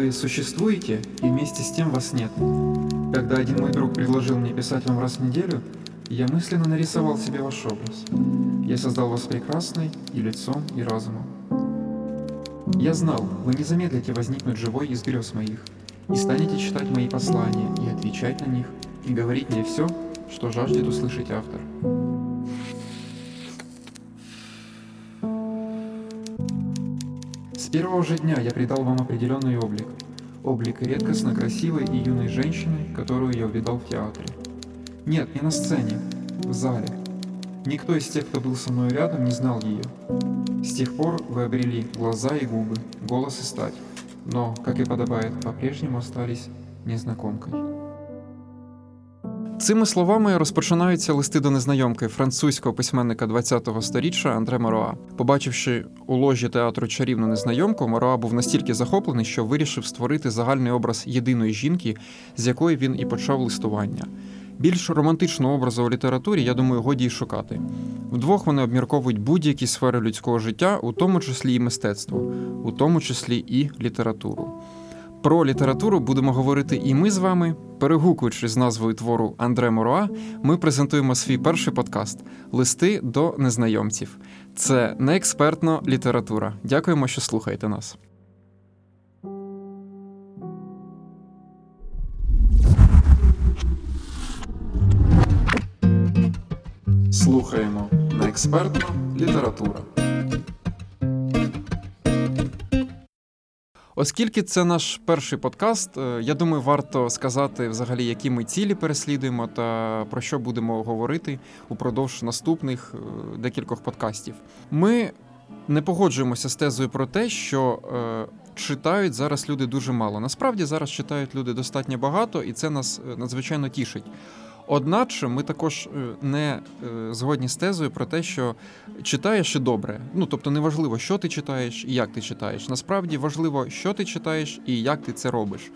Вы существуете, и вместе с тем вас нет. Когда один мой друг предложил мне писать вам раз в неделю, я мысленно нарисовал себе ваш образ. Я создал вас прекрасной и лицом, и разумом. Я знал, вы не замедлите возникнуть живой из грез моих, и станете читать мои послания, и отвечать на них, и говорить мне все, что жаждет услышать автор. Первого же дня я придал вам определенный облик. Облик редкостно красивой и юной женщины, которую я увидал в театре. Нет, не на сцене, в зале. Никто из тех, кто был со мной рядом, не знал ее. С тех пор вы обрели глаза и губы, голос и стать, но, как и подобает, по-прежнему остались незнакомкой. Цими словами розпочинаються листи до незнайомки французького письменника ХХ століття Андре Мароа. Побачивши у ложі театру чарівну незнайомку, Мароа був настільки захоплений, що вирішив створити загальний образ єдиної жінки, з якої він і почав листування. Більш романтичного образу у літературі, я думаю, годі й шукати. Вдвох вони обмірковують будь-які сфери людського життя, у тому числі і мистецтво, у тому числі і літературу. Про літературу будемо говорити і ми з вами. Перегукуючи з назвою твору Андре Моруа, ми презентуємо свій перший подкаст Листи до незнайомців. Це неекспертна література. Дякуємо, що слухаєте нас. Слухаємо неекспертна література. Оскільки це наш перший подкаст, е, я думаю, варто сказати взагалі, які ми цілі переслідуємо та про що будемо говорити упродовж наступних е, декількох подкастів. Ми не погоджуємося з тезою про те, що е, читають зараз люди дуже мало. Насправді зараз читають люди достатньо багато, і це нас надзвичайно тішить. Одначе ми також е, не е, згодні з тезою про те, що читаєш і добре. Ну тобто, не важливо, що ти читаєш і як ти читаєш. Насправді важливо, що ти читаєш і як ти це робиш.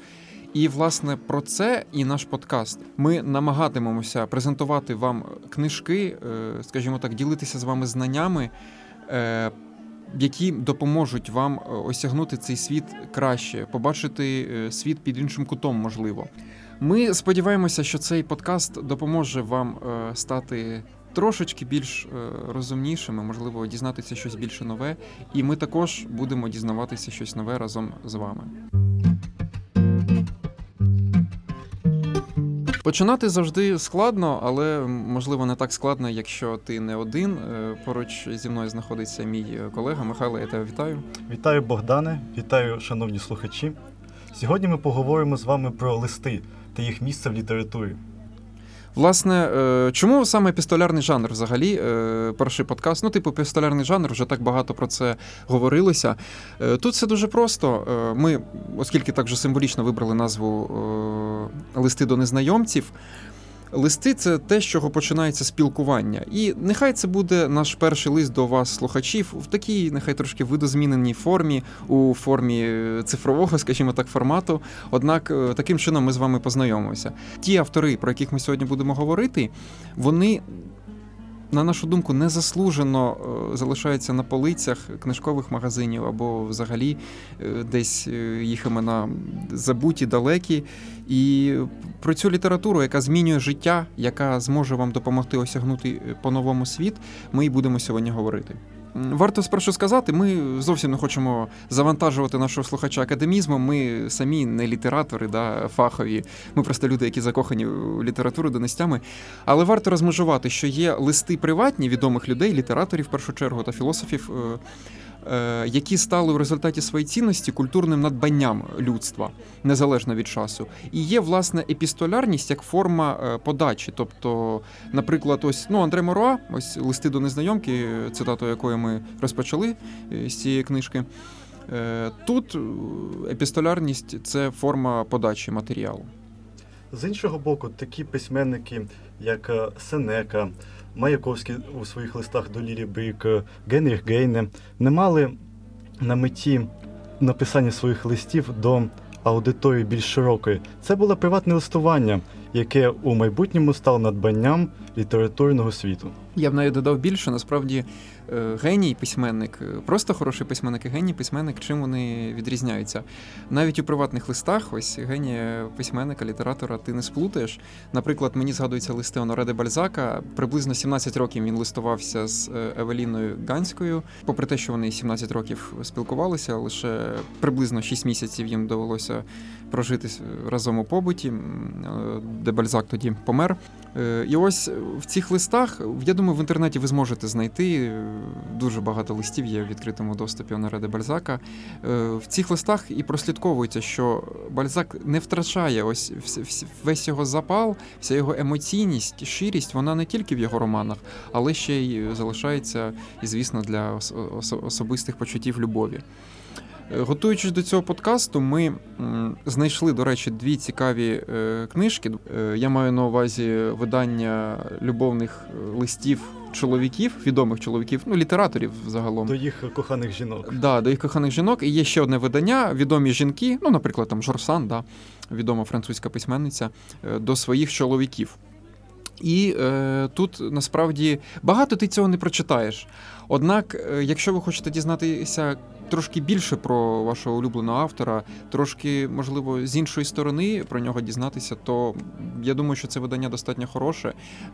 І власне про це і наш подкаст. Ми намагатимемося презентувати вам книжки, е, скажімо так, ділитися з вами знаннями. Які допоможуть вам осягнути цей світ краще, побачити світ під іншим кутом, можливо. Ми сподіваємося, що цей подкаст допоможе вам е, стати трошечки більш е, розумнішими, можливо, дізнатися щось більше нове, і ми також будемо дізнаватися щось нове разом з вами. Починати завжди складно, але можливо не так складно, якщо ти не один. Е, поруч зі мною знаходиться мій колега Михайло. Я тебе вітаю. Вітаю Богдане, вітаю, шановні слухачі. Сьогодні ми поговоримо з вами про листи та їх місце в літературі. Власне, е, чому саме епістолярний жанр взагалі? Е, перший подкаст, ну, типу, епістолярний жанр, вже так багато про це говорилося. Е, тут все дуже просто. Ми, оскільки так вже символічно вибрали назву листи до незнайомців. Листи це те, з чого починається спілкування. І нехай це буде наш перший лист до вас, слухачів, в такій, нехай трошки видозміненій формі, у формі цифрового, скажімо так, формату. Однак е, таким чином ми з вами познайомимося. Ті автори, про яких ми сьогодні будемо говорити, вони на нашу думку, незаслужено е, залишаються на полицях книжкових магазинів або взагалі е, десь е, їх імена забуті, далекі. І про цю літературу, яка змінює життя, яка зможе вам допомогти осягнути по-новому світ, ми і будемо сьогодні говорити. Варто спершу сказати, ми зовсім не хочемо завантажувати нашого слухача академізмом. Ми самі не літератори, да, фахові. Ми просто люди, які закохані в літературу донестями. Але варто розмежувати, що є листи приватні відомих людей, літераторів в першу чергу та філософів. Е, які стали в результаті своєї цінності культурним надбанням людства незалежно від часу. І є власне епістолярність як форма е, подачі. Тобто, наприклад, ось ну Андре Моруа, ось листи до незнайомки, цитату якої ми розпочали е, з цієї книжки. Тут епістолярність це форма подачі матеріалу. З іншого боку, такі письменники, як Сенека, Маяковський у своїх листах до Лілі Брік, Генріх Гейне не мали на меті написання своїх листів до аудиторії більш широкої. Це було приватне листування, яке у майбутньому стало надбанням літературного світу. Я б навіть додав більше, насправді Е, геній письменник, е, просто хороший письменник і геній письменник, чим вони відрізняються. Навіть у приватних листах, ось генія письменника, літератора, ти не сплутаєш. Наприклад, мені згадуються листи Оноре Бальзака. Приблизно 17 років він листувався з е, Евеліною Ганською. Попри те, що вони 17 років спілкувалися, лише приблизно 6 місяців їм довелося прожити разом у побуті, де Бальзак тоді помер. І ось в цих листах, я думаю, в інтернеті ви зможете знайти дуже багато листів є в відкритому доступі Онареди Бальзака. Е, в цих листах і прослідковується, що Бальзак не втрачає ось весь його запал, вся його емоційність, щирість, вона не тільки в його романах, але ще й залишається, і, звісно, для особистих почуттів любові. Е, готуючись до цього подкасту, ми знайшли, до речі, дві цікаві е, книжки. Я маю на увазі видання любовних листів чоловіків, відомих чоловіків, ну літераторів загалом. До їх коханих жінок. Да, До їх коханих жінок. І є ще одне видання відомі жінки, ну, наприклад, там Жорсан, да, відома французька письменниця, е, до своїх чоловіків. І е, тут насправді багато ти цього не прочитаєш. Однак, е, якщо ви хочете дізнатися трошки більше про вашого улюбленого автора, трошки, можливо, з іншої сторони про нього дізнатися, то я думаю, що це видання достатньо хороше.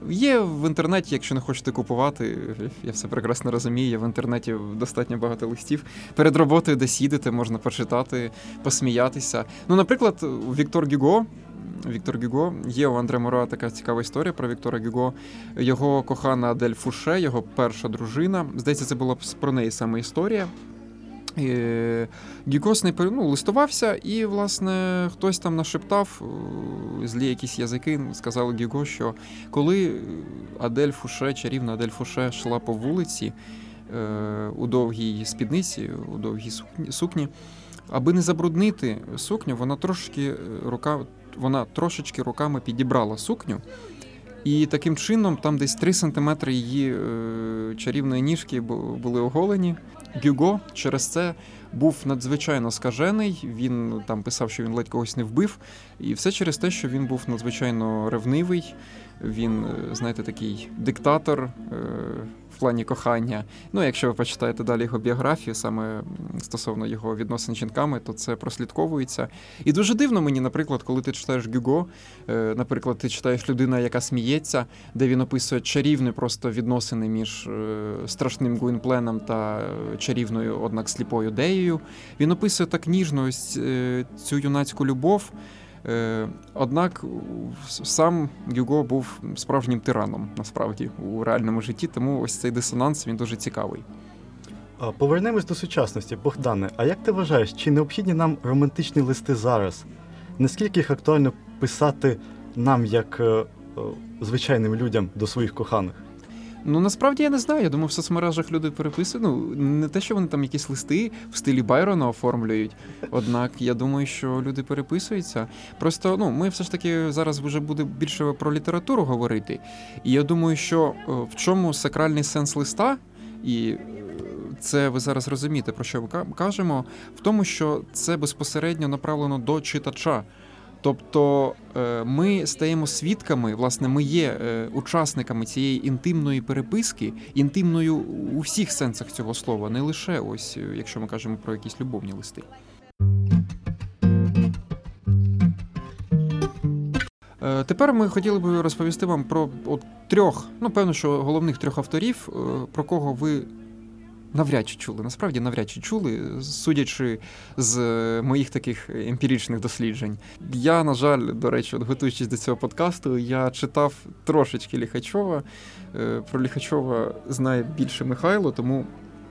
Є в інтернеті, якщо не хочете купувати, я все прекрасно розумію. Є в інтернеті достатньо багато листів. Перед роботою десь їдете, можна почитати, посміятися. Ну, наприклад, Віктор Гюго. Віктор Гюго. Є у Андре Мора така цікава історія про Віктора Гюго. Його кохана Адель Фуше, його перша дружина. Здається, це була про неї саме історія. Гюго з нею ну, листувався, і, власне, хтось там нашептав, е, злі якісь язики, сказали Гюго, що коли Адель Фуше, чарівна Адель Фуше йшла по вулиці е, у довгій спідниці, у довгій сукні, аби не забруднити сукню, вона трошки е, рука, вона трошечки руками підібрала сукню. І таким чином, там десь 3 сантиметри її е, чарівної ніжки були оголені. Гюго через це був надзвичайно скажений. Він там писав, що він ледь когось не вбив, і все через те, що він був надзвичайно ревнивий. Він, е, знаєте, такий диктатор. Е, плані кохання. Ну, якщо ви почитаєте далі його біографію, саме стосовно його відносин з жінками, то це прослідковується. І дуже дивно мені, наприклад, коли ти читаєш Гюго, е, наприклад, ти читаєш людина, яка сміється, де він описує чарівні просто відносини між е, страшним Гуінпленом та чарівною, однак сліпою деєю. Він описує так ніжно ось е, цю юнацьку любов. Е, однак сам Гюго був справжнім тираном насправді у реальному житті, тому ось цей дисонанс він дуже цікавий. Повернемось до сучасності, Богдане. А як ти вважаєш, чи необхідні нам романтичні листи зараз? Наскільки їх актуально писати нам, як е, е, звичайним людям, до своїх коханих? Ну насправді я не знаю. Я думаю, в соцмережах люди переписують. Ну не те, що вони там якісь листи в стилі Байрона оформлюють. Однак я думаю, що люди переписуються. Просто ну ми все ж таки зараз вже буде більше про літературу говорити. І я думаю, що е, в чому сакральний сенс листа і. Е, це ви зараз розумієте, про що ми кажемо, в тому, що це безпосередньо направлено до читача. Тобто е, ми стаємо свідками, власне, ми є е, учасниками цієї інтимної переписки, інтимною у всіх сенсах цього слова, не лише ось, е, якщо ми кажемо про якісь любовні листи. Тепер ми хотіли би розповісти вам про от трьох, ну певно, що головних трьох авторів, про кого ви навряд чи чули. Насправді навряд чи чули, судячи з моїх таких емпіричних досліджень. Я, на жаль, до речі, от готуючись до цього подкасту, я читав трошечки Ліхачова. Е, про Ліхачова знає більше Михайло, тому.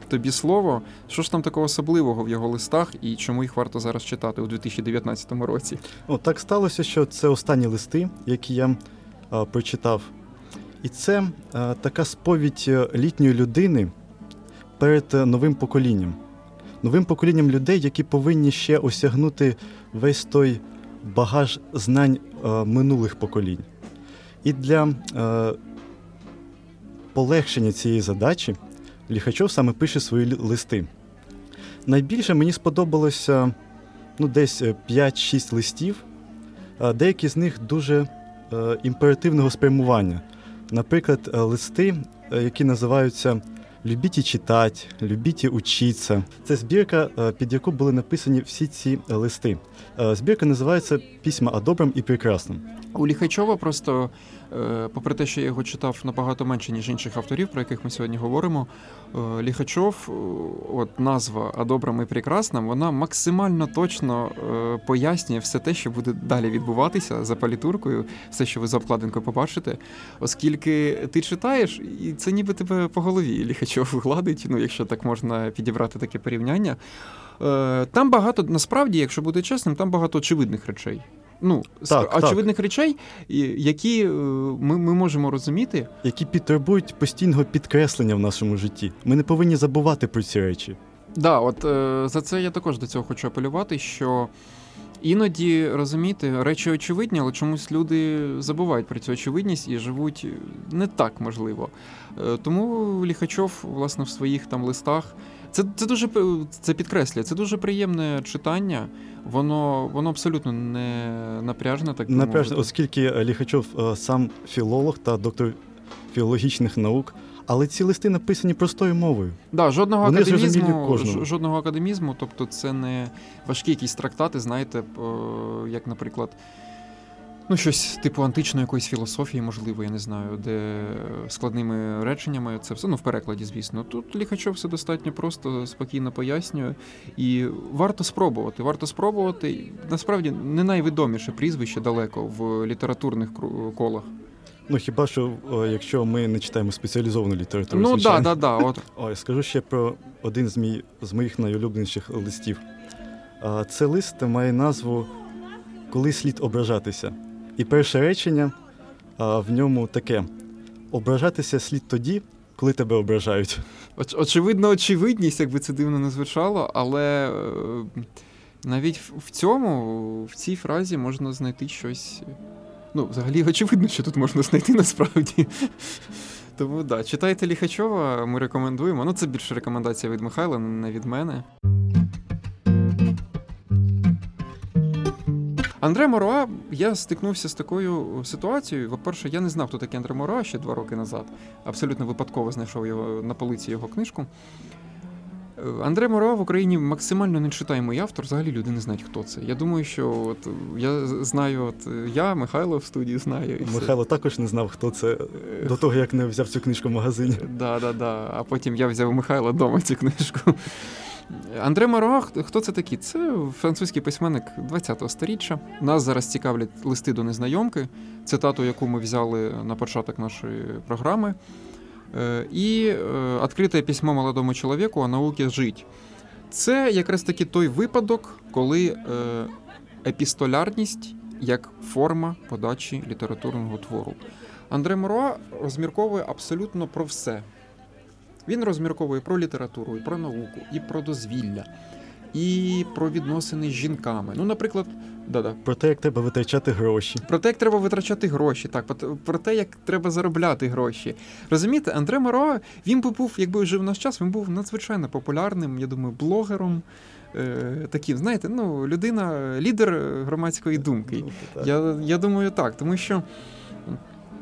Тобі слово, що ж там такого особливого в його листах і чому їх варто зараз читати у 2019 році? О, так сталося, що це останні листи, які я а, прочитав. І це а, така сповідь е, літньої людини, перед е, новим поколінням, новим поколінням людей, які повинні ще осягнути весь той багаж знань е, минулих поколінь. І для е, полегшення цієї задачі Ліхачов саме пише свої листи. Найбільше мені сподобалося ну, десь 5-6 листів, деякі з них дуже імперативного спрямування. Наприклад, листи, які називаються Любіть читати, любіть учитися. Це збірка, е, під яку були написані всі ці е, листи. Е, Збірка називається Письма о добром і прекрасному. У Ліхачова просто, попри те, що я його читав набагато менше, ніж інших авторів, про яких ми сьогодні говоримо, е, Ліхачов, е, от назва «О добром і прекрасному», вона максимально точно е, пояснює все те, що буде далі відбуватися за палітуркою, все, що ви за обкладинкою побачите, оскільки ти читаєш, і це ніби тебе по голові Ліхачов гладить, ну якщо так можна підібрати таке порівняння. Е, Там багато, насправді, якщо бути чесним, там багато очевидних речей. Ну, Так, так. очевидних речей, які е, ми, ми можемо розуміти. які потребують постійного підкреслення в нашому житті. Ми не повинні забувати про ці речі. Да, от е, за це я також до цього хочу апелювати, що іноді розумієте, речі очевидні, але чомусь люди забувають про цю очевидність і живуть не так можливо. Е, Тому Ліхачов, власне, в своїх там листах. Це, це дуже це підкреслює. Це дуже приємне читання. Воно воно абсолютно не напряжне, так мовити. оскільки е, Ліхачов е, сам філолог та доктор філологічних наук, але ці листи написані простою мовою. Да, жодного Вони академізму, жодного академізму, тобто це не важкі якісь трактати, знаєте, е, як, наприклад, ну, щось типу античної якоїсь філософії, можливо, я не знаю, де складними реченнями це все, ну, в перекладі, звісно. Тут Ліхачов все достатньо просто, спокійно пояснює. І варто спробувати. Варто спробувати. Насправді не найвідоміше прізвище далеко в літературних колах. Ну хіба що якщо ми не читаємо спеціалізовану літературу, Ну, да, да, да. От Ой, скажу ще про один з, мій, з моїх найулюбленіших листів. Це лист має назву Коли слід ображатися. І перше речення а, в ньому таке: ображатися слід тоді, коли тебе ображають. Оч- очевидно, очевидність, якби це дивно не звучало, але е, навіть в- цьому, в цій фразі можна знайти щось. Ну, взагалі, очевидно, що тут можна знайти насправді. Тому да, читайте Ліхачова, ми рекомендуємо. Ну, це більше рекомендація від Михайла, не від мене. Андре Моруа, я стикнувся з такою ситуацією. По-перше, я не знав, хто такий Андре Моруа ще два роки назад. Абсолютно випадково знайшов його на полиці його книжку. Е, Андре Моруа в Україні максимально нечитаємий автор. Взагалі люди не знають, хто це. Я думаю, що от я знаю, от е, я, Михайло в студії знаю. і все. Михайло також не знав, хто це до того, як не взяв цю книжку в магазині. Да, да, да. А потім я взяв у Михайла вдома цю книжку. Андре Маруа, хто- це такий? Це французький письменник 20-го сторіччя. Нас зараз цікавлять листи до незнайомки, цитату, яку ми взяли на початок нашої програми. Е, І е, відкрите письмо молодому чоловіку о науці жить. Це якраз таки той випадок, коли е, епістолярність як форма подачі літературного твору. Андре Моруа розмірковує абсолютно про все. Він розмірковує про літературу, і про науку, і про дозвілля, і про відносини з жінками. Ну, наприклад, да-да. Про те, як треба витрачати гроші. Про те, як треба витрачати гроші, так, про- те, як треба заробляти гроші. Розумієте, Андре Моро, він би був, якби жив наш час, він був надзвичайно популярним, я думаю, блогером. Е, таким, знаєте, ну, людина, лідер громадської думки. Я, я думаю, так, тому що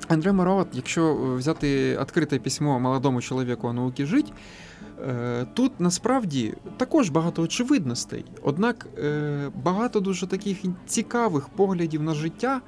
Андре Мароват, якщо взяти відкрите письмо молодому чоловіку о науки жить, е, тут насправді також багато очевидностей, однак е, багато дуже таких цікавих поглядів на життя.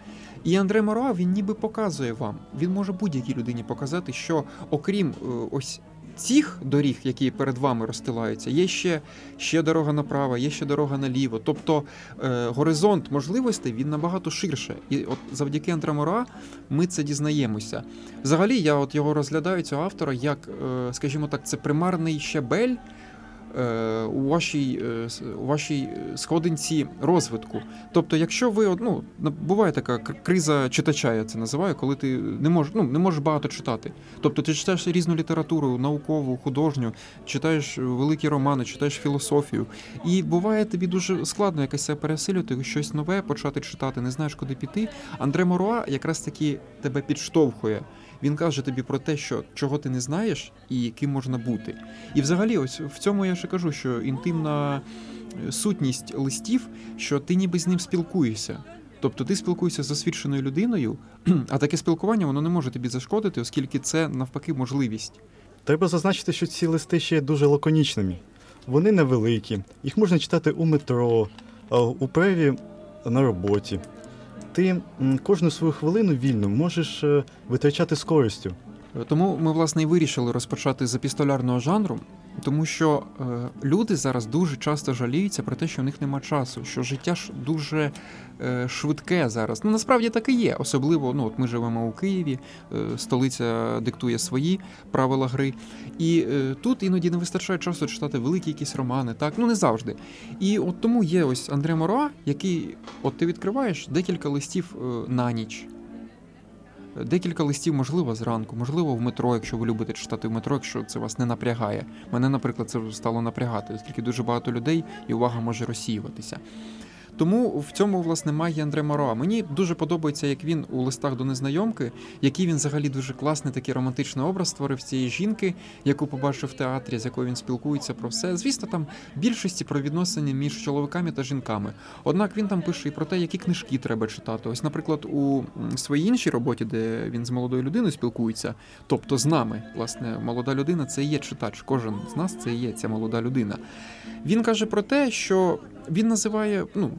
І Андре Моро, він ніби показує вам, він може будь-якій людині показати, що окрім е, ось цих доріг, які перед вами розстилаються, є ще, ще дорога направо, є ще дорога наліво. Тобто е, горизонт можливостей він набагато ширше. І от завдяки Антрамора ми це дізнаємося. Взагалі, я от його розглядаю цього автора як, е, скажімо так, це примарний щабель. Е, У вашій, е, у вашій сходинці розвитку. Тобто, якщо ви ну, буває така криза читача, я це називаю, коли ти не можеш, ну, не можеш багато читати. Тобто ти читаєш різну літературу, наукову, художню, читаєш великі романи, читаєш філософію. І буває тобі дуже складно якось себе пересилювати, щось нове почати читати, не знаєш, куди піти. Андре Моруа якраз таки тебе підштовхує. Він каже тобі про те, що чого ти не знаєш і ким можна бути. І взагалі, ось в цьому я ще кажу, що інтимна е, сутність листів, що ти ніби з ним спілкуєшся. Тобто ти спілкуєшся з освіченою людиною, а таке спілкування воно не може тобі зашкодити, оскільки це навпаки можливість. Треба зазначити, що ці листи ще є дуже лаконічними. Вони невеликі, їх можна читати у метро, у перерві на роботі. Ти кожну свою хвилину вільно можеш е, витрачати з користю. Тому ми, власне, і вирішили розпочати з епістолярного жанру, тому що е, люди зараз дуже часто жаліються про те, що в них нема часу, що життя ж дуже е, швидке зараз. Ну насправді так і є. Особливо, ну от ми живемо у Києві, е, столиця диктує свої правила гри. І е, тут іноді не вистачає часу читати великі якісь романи, так ну не завжди. І от тому є ось Андре Мороа, який, от ти відкриваєш декілька листів е, на ніч. Декілька листів, можливо, зранку, можливо, в метро, якщо ви любите читати в метро, якщо це вас не напрягає. Мене, наприклад, це стало напрягати, оскільки дуже багато людей і увага може розсіюватися. Тому в цьому, власне, магія Андре Мороа. Мені дуже подобається, як він у листах до незнайомки, який він взагалі дуже класний такий романтичний образ створив цієї жінки, яку побачив в театрі, з якою він спілкується про все. Звісно, там більшості про відносини між чоловіками та жінками. Однак він там пише і про те, які книжки треба читати. Ось, наприклад, у своїй іншій роботі, де він з молодою людиною спілкується, тобто з нами, власне, молода людина це і є читач. Кожен з нас це і є ця молода людина. Він каже про те, що він називає, ну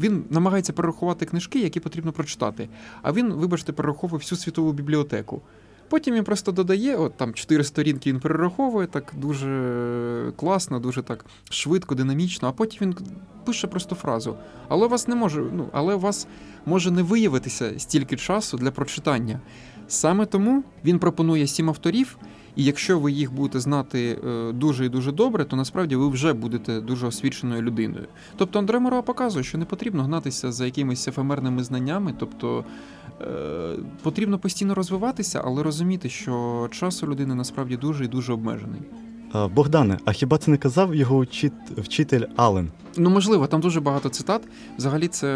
він намагається перерахувати книжки, які потрібно прочитати. А він, вибачте, перераховує всю світову бібліотеку. Потім він просто додає, от там чотири сторінки він перераховує так дуже класно, дуже так швидко, динамічно, а потім він пише просто фразу. Але у вас не може, ну але у вас може не виявитися стільки часу для прочитання. Саме тому він пропонує сім авторів, і якщо ви їх будете знати е, дуже і дуже добре, то насправді ви вже будете дуже освіченою людиною. Тобто Андре Мороа показує, що не потрібно гнатися за якимись ефемерними знаннями, тобто е, потрібно постійно розвиватися, але розуміти, що час у людини насправді дуже і дуже обмежений. Богдане, а хіба це не казав його вчит- вчитель Ален? Ну, можливо, там дуже багато цитат. Взагалі, це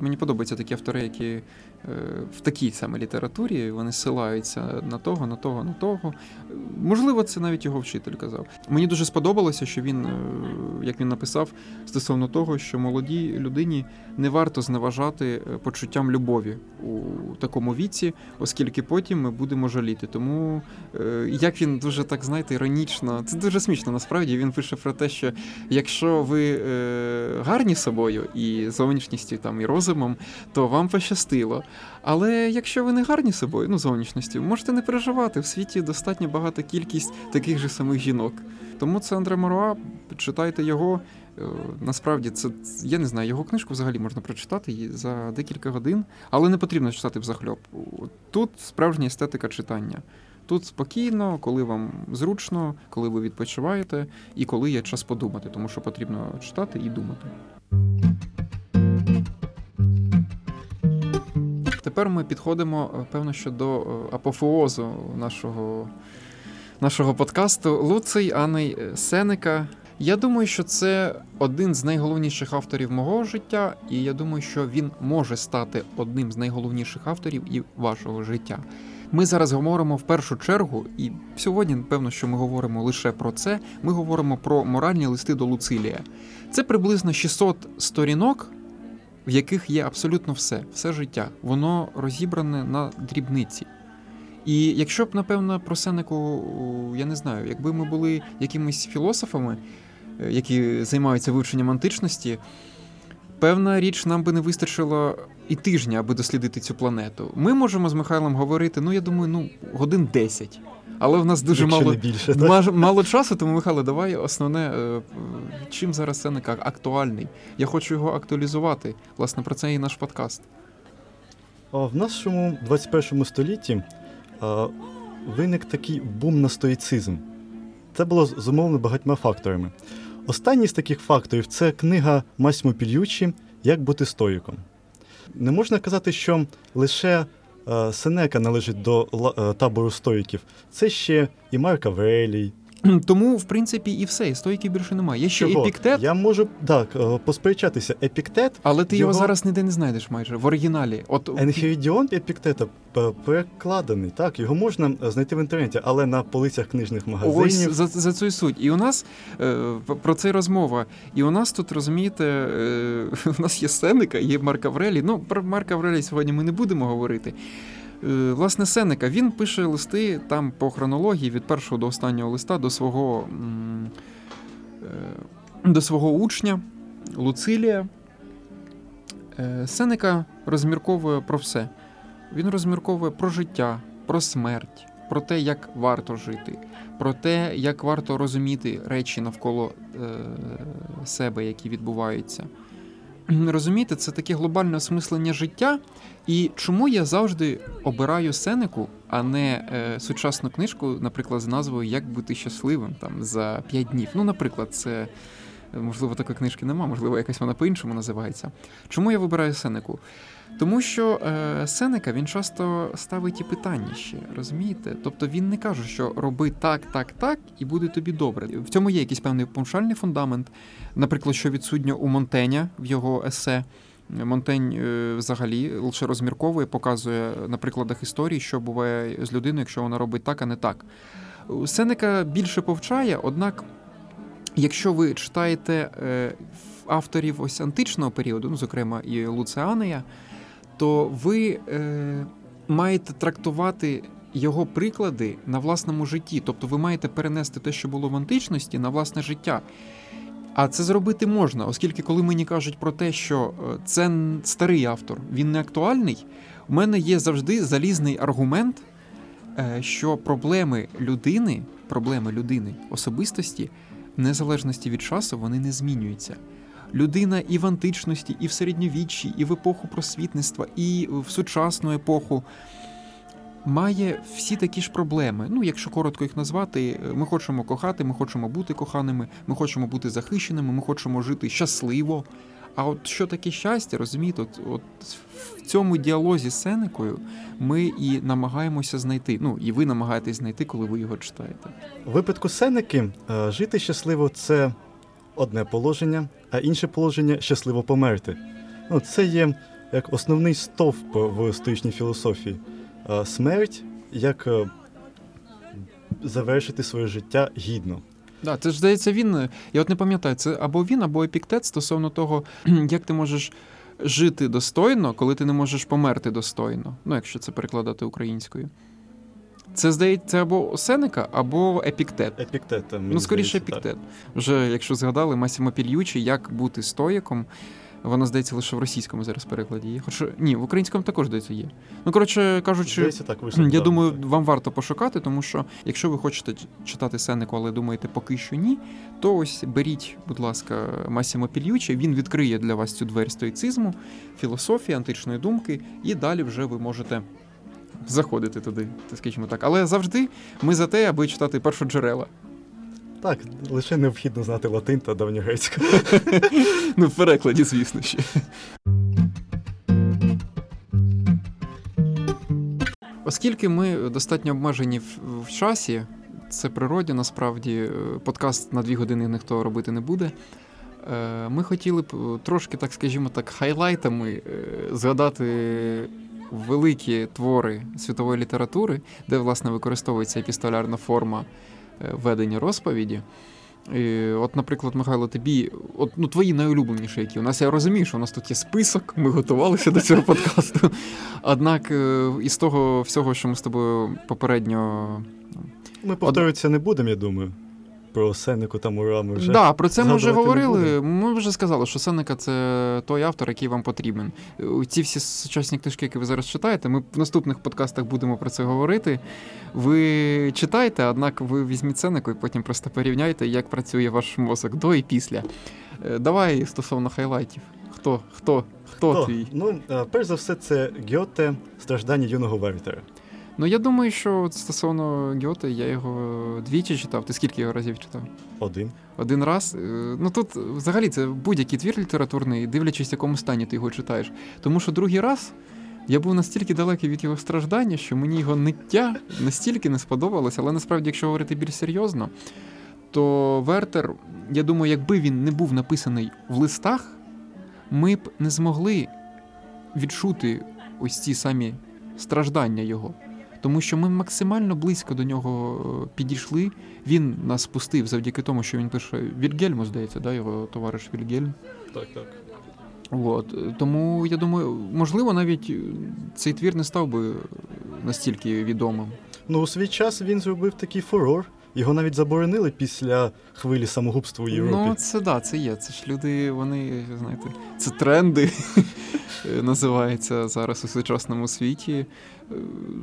мені подобаються такі автори, які е, в такій саме літературі вони силаються на того, на того, на того. Можливо, це навіть його вчитель казав. Мені дуже сподобалося, що він, е, як він написав, стосовно того, що молодій людині не варто зневажати е, почуттям любові у такому віці, оскільки потім ми будемо жаліти. Тому е, як він дуже так знаєте, іронічно, це дуже смішно. Насправді він пише про те, що якщо ви гарні собою і зовнішністю там і розумом, то вам пощастило. Але якщо ви не гарні собою, ну зовнішністю, можете не переживати. В світі достатньо багата кількість таких же самих жінок. Тому це Андре Мороа, читайте його. Е, Насправді, це я не знаю, його книжку взагалі можна прочитати за декілька годин, але не потрібно читати взахльоб. Тут справжня естетика читання. Тут спокійно, коли вам зручно, коли ви відпочиваєте, і коли є час подумати, тому що потрібно читати і думати. Тепер ми підходимо, е, певно, що до е, апофеозу нашого, нашого подкасту Луций Аней е, Сенека. Я думаю, що це один з найголовніших авторів мого життя, і я думаю, що він може стати одним з найголовніших авторів і вашого життя. Ми зараз говоримо в першу чергу, і сьогодні, певно, що ми говоримо лише про це. Ми говоримо про моральні листи до Луцилія. Це приблизно 600 сторінок, в яких є абсолютно все, все життя. Воно розібране на дрібниці. І якщо б, напевно, про Сенеку, я не знаю, якби ми були якимись філософами, е, які займаються вивченням античності, певна річ нам би не вистачило і тижня, аби дослідити цю планету. Ми можемо з Михайлом говорити, ну я думаю, ну годин 10. Але в нас дуже Якщо мало, більше, мало, мало часу, тому Михайло, давай основне, е, чим зараз Сенека актуальний. Я хочу його актуалізувати. Власне, про це і наш подкаст. В нашому 21 столітті виник такий бум на стоїцизм. Це було зумовлено багатьма факторами. Останній з таких факторів це книга Масьмо Пільючі Як бути стоїком. Не можна казати, що лише Сенека належить до е, табору стоїків. Це ще і Марк Аврелій, Тому, в принципі, і все, і більше немає. Є ще Чого? епіктет, Я можу так е, посперечатися. Епіктет, але ти його... його- зараз ніде не знайдеш майже в оригіналі. От Енхірідіон епіктета п- перекладений. Так, його можна е, знайти в інтернеті, але на полицях книжних магазинів. Ось за, за цю суть. І у нас е, про це розмова. І у нас тут, розумієте, е, у нас є Сенека, є Марк Аврелій. Ну, про Марка Аврелія сьогодні ми не будемо говорити. Е, власне, Сенека, він пише листи там по хронології від першого до останнього листа до свого, е, до свого учня Луцилія. Е, Сенека розмірковує про все. Він розмірковує про життя, про смерть, про те, як варто жити, про те, як варто розуміти речі навколо себе, які відбуваються. Розумієте, це таке глобальне осмислення життя. І чому я завжди обираю Сенеку, а не е, сучасну книжку, наприклад, з назвою Як бути щасливим там за 5 днів. Ну, наприклад, це можливо такої книжки нема, можливо, якась вона по-іншому називається. Чому я вибираю Сенеку? Тому що е, Сенека він часто ставить і питання ще, розумієте? Тобто він не каже, що роби так, так, так, і буде тобі добре. В цьому є якийсь певний пуншальний фундамент, наприклад, що відсутньо у Монтеня в його есе. Монтень е, взагалі лише розмірковує, показує на прикладах історії, що буває з людиною, якщо вона робить так, а не так. Сенека більше повчає, однак, якщо ви читаєте е, авторів ось античного періоду, ну, зокрема і Луціанія, то ви е, маєте трактувати його приклади на власному житті. Тобто ви маєте перенести те, що було в античності, на власне життя. А це зробити можна, оскільки, коли мені кажуть про те, що е, це старий автор, він не актуальний, у мене є завжди залізний аргумент, е, що проблеми людини, проблеми людини, особистості, в незалежності від часу, вони не змінюються. Людина і в античності, і в середньовіччі, і в епоху просвітництва, і в сучасну епоху має всі такі ж проблеми. Ну, якщо коротко їх назвати, ми хочемо кохати, ми хочемо бути коханими, ми хочемо бути захищеними, ми хочемо жити щасливо. А от що таке щастя, розумієте, от, от в цьому діалозі з Сенекою ми і намагаємося знайти. Ну, і ви намагаєтесь знайти, коли ви його читаєте. У випадку Сенеки е, жити щасливо це одне положення, а інше положення щасливо померти. Ну, це є як основний стовп в стоїчній філософії. Е, Смерть як е, завершити своє життя гідно. Да, це ж здається, він. Я от не пам'ятаю, це або він, або епіктет стосовно того, як ти можеш жити достойно, коли ти не можеш померти достойно. Ну, якщо це перекладати українською. Це здається або Сенека, або епіктет. Епіктет. мені Ну, скоріше здається, так. епіктет. Вже, якщо згадали, Масімо Пільючі, як бути стоїком. Вона, здається, лише в російському зараз перекладі є. Хоча ні, в українському також здається є. Ну, коротше кажучи, Здається, так вийшло. я недавно, думаю, так. вам варто пошукати, тому що якщо ви хочете читати Сенеку, але думаєте поки що ні, то ось беріть, будь ласка, Масімо Пільюче, він відкриє для вас цю двері стоїцизму, філософії, античної думки, і далі вже ви можете заходити туди, так скажімо так. Але завжди ми за те, аби читати першоджерела. Так, лише необхідно знати латин та давньогрецьку. Ну, в перекладі, звісно ще. Оскільки ми достатньо обмежені в, в часі, це природі, насправді, е, подкаст на дві години ніхто робити не буде. е, Ми хотіли б е, трошки, так скажімо так, хайлайтами згадати великі твори світової літератури, де, власне, використовується епістолярна форма е, ведення розповіді. І, от, наприклад, Михайло, тобі, от ну твої найулюбленіші, які у нас я розумію, що у нас тут є список, ми готувалися до цього подкасту. Однак е, із того всього, що ми з тобою попередньо. Ми повторюватися не будемо, я думаю. Про Сенеку та Мурами вже. Да, про це ми вже говорили. Ми вже сказали, що Сенека це той автор, який вам потрібен. Ці всі сучасні книжки, які ви зараз читаєте, ми в наступних подкастах будемо про це говорити. Ви читайте, однак ви візьміть Сенеку і потім просто порівняйте, як працює ваш мозок до і після. Е, Давай стосовно хайлайтів. Хто? Хто? Хто Хто? твій? Ну, е, перш за все, це Гьоте страждання юного Вертера. Ну я думаю, що стосовно Гьоте, я його двічі читав. Ти скільки його разів читав? Один. Один раз. Е, Ну тут взагалі це будь-який твір літературний, дивлячись, в якому стані ти його читаєш. Тому що другий раз Я був настільки далекий від його страждання, що мені його ниття настільки не сподобалося, але насправді, якщо говорити більш серйозно, то Вертер, я думаю, якби він не був написаний в листах, ми б не змогли відчути ось ці самі страждання його. Тому що ми максимально близько до нього е, підійшли. Він нас пустив завдяки тому, що він пише Вільгельму, здається, да, його товариш Вільгельм. Так, так. От. Тому я думаю, можливо, навіть е, цей твір не став би настільки відомим. Ну, у свій час він зробив такий фурор. Його навіть заборонили після хвилі самогубства у Європі. Ну, це да, це є. Це ж люди, вони, знаєте, це тренди називається зараз у сучасному світі. Е,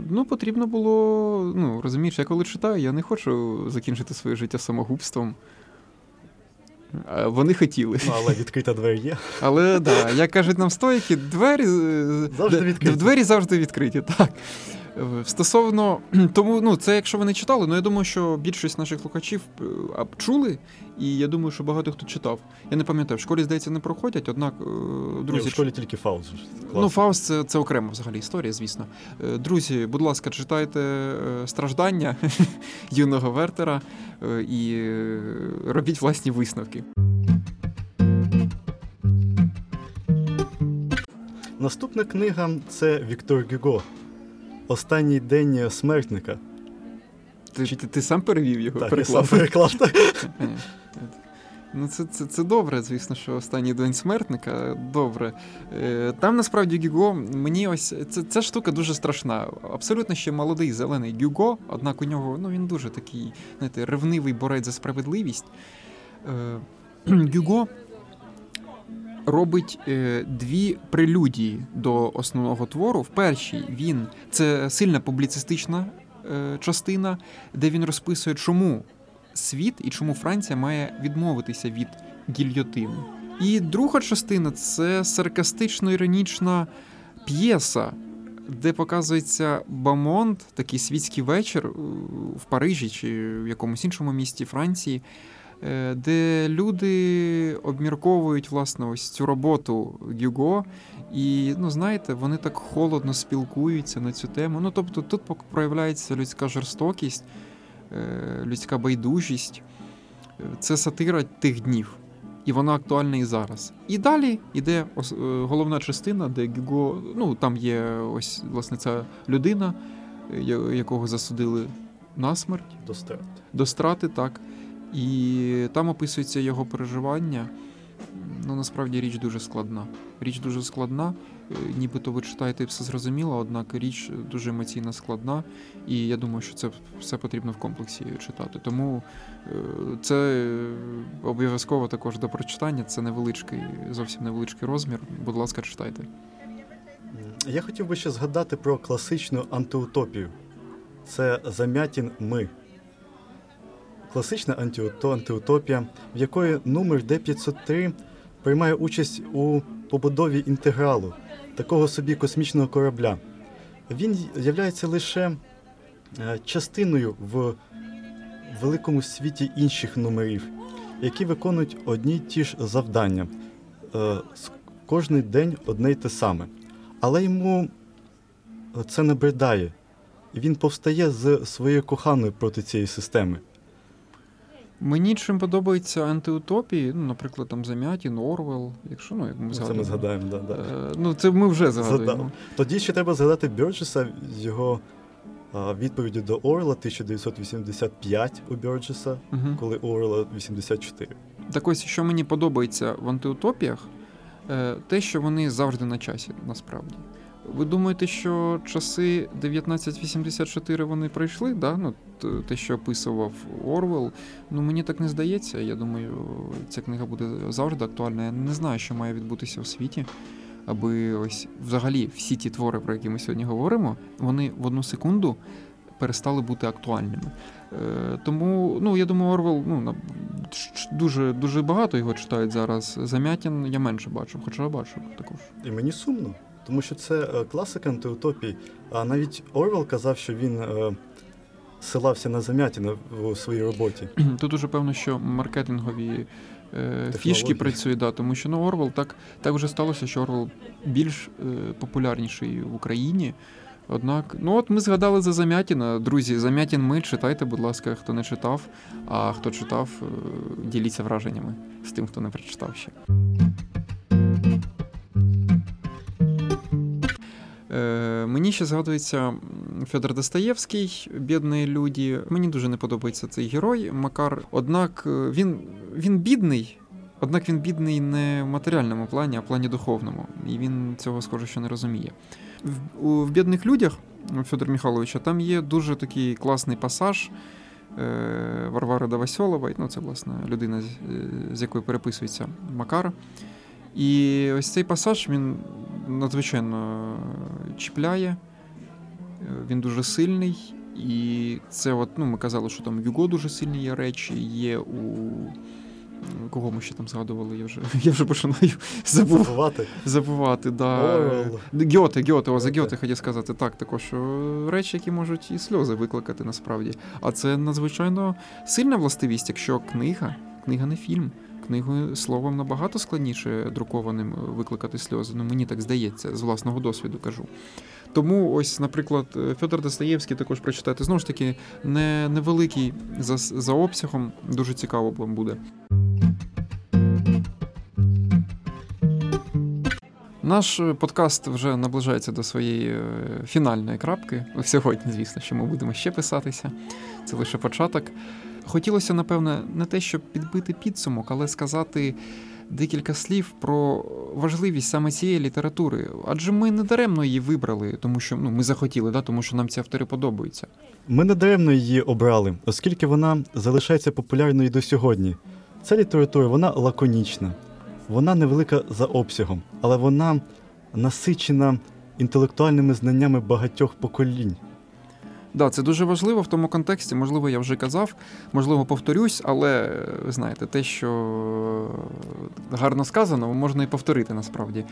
Ну, потрібно було. Ну, розумієш, я коли читаю, я не хочу закінчити своє життя самогубством. Вони хотіли. Ну, але відкрита двері є. Але да, як кажуть нам стоїки, двері е, Завжди відкриті. Двері завжди відкриті, так. Е, Стосовно тому, ну це якщо ви не читали, ну я думаю, що більшість наших слухачів е, чули, і я думаю, що багато хто читав. Я не пам'ятаю, в школі, здається, не проходять, однак, е, Ні, друзі, в школі тільки Фауст. Ну. Фауст це, це окрема взагалі історія, звісно. Друзі, будь ласка, читайте страждання юного Вертера і робіть власні висновки. Наступна книга це Віктор Гюго. Останній день смертника. Ти, ти, ти сам перевів його? Так, я сам переклав. Ну, це, це, це добре, звісно, що останній день смертника. Добре. Е, Там насправді Гюго, мені ось це, ця штука дуже страшна. Абсолютно ще молодий зелений Гюго, однак у нього ну, він дуже такий, знаєте, ревнивий борець за справедливість. Е, Гюго робить е, дві прелюдії до основного твору. В першій він це сильна публіцистична е, частина, де він розписує, чому світ і чому Франція має відмовитися від гільйотини. І друга частина це саркастично-іронічна п'єса, де показується Бамонт, такий світський вечір е, в Парижі чи в якомусь іншому місті Франції, де люди обмірковують власне ось цю роботу Гюго. І ну знаєте, вони так холодно спілкуються на цю тему. Ну тобто тут проявляється людська жорстокість, е, людська байдужість. Е, Це сатира тих днів. І вона актуальна і зараз. І далі йде е, головна частина, де Гюго, ну там є ось власне ця людина, е, якого засудили на смерть До страти. до страти, так. І там описується його переживання. Ну, насправді річ дуже складна. Річ дуже складна. Е, Нібито ви читаєте і все зрозуміло, однак річ дуже емоційно складна, і я думаю, що це все потрібно в комплексі читати. Тому е, це е, обов'язково також до прочитання. Це невеличкий, зовсім невеличкий розмір. Будь ласка, читайте. Я хотів би ще згадати про класичну антиутопію. Це Замятін Ми. Класична антиуто- антиутопія, в якої номер Д-503 приймає участь у побудові інтегралу, такого собі космічного корабля. Він являється лише е, частиною в великому світі інших номерів, які виконують одні й ті ж завдання. Е, Кожний день одне й те саме. Але йому е, це набридає, він повстає з своєю коханою проти цієї системи. Мені чим подобаються антиутопії, ну, наприклад, там Замятін, Орвел, якщо ну, як ми Це ми згадаємо. Да, да. Е, Ну, це ми вже згадуємо. Згадав. Тоді ще треба згадати Бьорджеса з його а, відповіді до Орла 1985 у Бьорджеса, Угу. коли Орла 84. Так ось, що мені подобається в антиутопіях, е, те, що вони завжди на часі, насправді. Ви думаєте, що часи 1984 вони пройшли, да? ну, те, що описував Орвел? Ну мені так не здається. Я думаю, ця книга буде завжди актуальна. Я не знаю, що має відбутися в світі, аби ось взагалі всі ті твори, про які ми сьогодні говоримо, вони в одну секунду перестали бути актуальними. Е, Тому, ну я думаю, Орвел ну, на- дуже, дуже багато його читають зараз. Замятін я менше бачу, хоча бачу також. І мені сумно, тому що це е, класика антиутопії. А навіть Орвел казав, що він е, силався на Замятіна у своїй роботі. Тут уже певно, що маркетингові е, фішки Технології. працює, да, тому що ну, Орвел так, так вже сталося, що Орвел більш е, популярніший в Україні. Однак, ну от ми згадали за Замятіна. Друзі, Замятін ми читайте, будь ласка, хто не читав, а хто читав, е, діліться враженнями з тим, хто не прочитав ще. Мені ще згадується Федор Достоєвський, бідні люди. Мені дуже не подобається цей герой Макар. Однак е, він, він бідний, однак він бідний не в матеріальному плані, а в плані духовному. І він цього схоже, що не розуміє. В, у, в бідних людях Федора Михайловича там є дуже такий класний пасаж. е, Варвари Давасьолової, ну це власне людина, з- е, з якою переписується Макар. І ось цей пасаж він надзвичайно чіпляє, е, він дуже сильний. І це, от, ну, ми казали, що там в Юго дуже сильні є речі, є у. Кого ми ще там згадували? Я вже, я вже починаю забув, Забувати. забувати. Да. Гьоте, Гьоте, о, за Гьоте. Гьоте хотів сказати. Так, також е, речі, які можуть і сльози викликати насправді. А це надзвичайно сильна властивість, якщо книга, книга не фільм. Книгою словом набагато складніше друкованим е, викликати сльози. Ну мені так здається, з власного досвіду кажу. Тому, ось, наприклад, е, Федор Достоєвський також прочитати. Знову ж таки, не, невеликий за, за обсягом, дуже цікаво вам буде. Наш е, подкаст вже наближається до своєї фінальної крапки. Сьогодні, звісно, що ми будемо ще писатися. Це лише початок. Хотілося, напевне, не те, щоб підбити підсумок, але сказати декілька слів про важливість саме цієї літератури. Адже ми не даремно її вибрали, тому що ну, ми захотіли, да, тому що нам ці автори подобаються. Ми не даремно її обрали, оскільки вона залишається популярною до сьогодні. Ця література вона лаконічна, вона невелика за обсягом, але вона насичена інтелектуальними знаннями багатьох поколінь. Да, це дуже важливо в тому контексті. Можливо, я вже казав, можливо, повторюсь, але е, ви знаєте, те, що гарно сказано, можна і повторити насправді.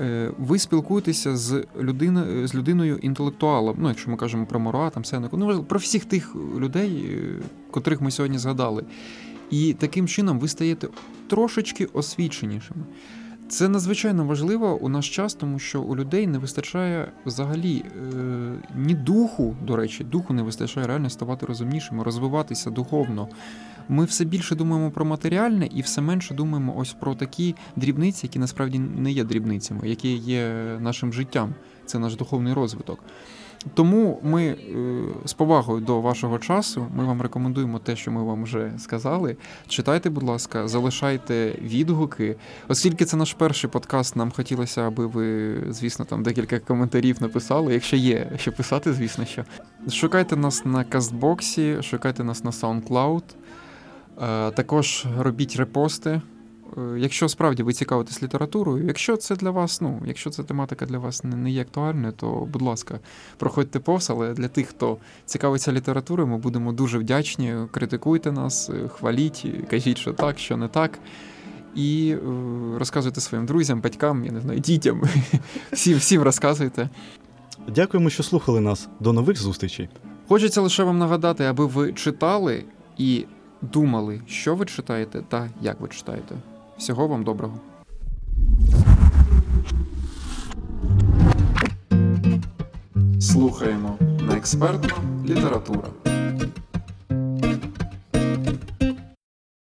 Е, Ви спілкуєтеся з людиною, з людиною інтелектуалом. Ну, якщо ми кажемо про Мура, там Сенеку, ну про всіх тих людей, е, котрих ми сьогодні згадали. І таким чином ви стаєте трошечки освіченішими. Це надзвичайно важливо у наш час, тому що у людей не вистачає взагалі е, ні духу, до речі, духу не вистачає реально ставати розумнішими, розвиватися духовно. Ми все більше думаємо про матеріальне і все менше думаємо ось про такі дрібниці, які насправді не є дрібницями, які є нашим життям. Це наш духовний розвиток. Тому ми е, з повагою до вашого часу ми вам рекомендуємо те, що ми вам вже сказали. Читайте, будь ласка, залишайте відгуки. Оскільки це наш перший подкаст, нам хотілося, аби ви, звісно, там декілька коментарів написали. Якщо є що писати, звісно, що шукайте нас на кастбоксі, шукайте нас на SoundCloud. Е, Також робіть репости. Е, Якщо справді ви цікавитесь літературою, якщо це для вас, ну якщо ця тематика для вас не, не є актуальною, то будь ласка, проходьте повз, але для тих, хто цікавиться літературою, ми будемо дуже вдячні. Критикуйте нас, е, хваліть, кажіть, що так, що не так. І е, розказуйте своїм друзям, батькам, я не знаю, дітям. Всім, всім розказуйте. Дякуємо, що слухали нас. До нових зустрічей. Хочеться лише вам нагадати, аби ви читали і думали, що ви читаєте та як ви читаєте. Всього вам доброго. Слухаємо на експертну література.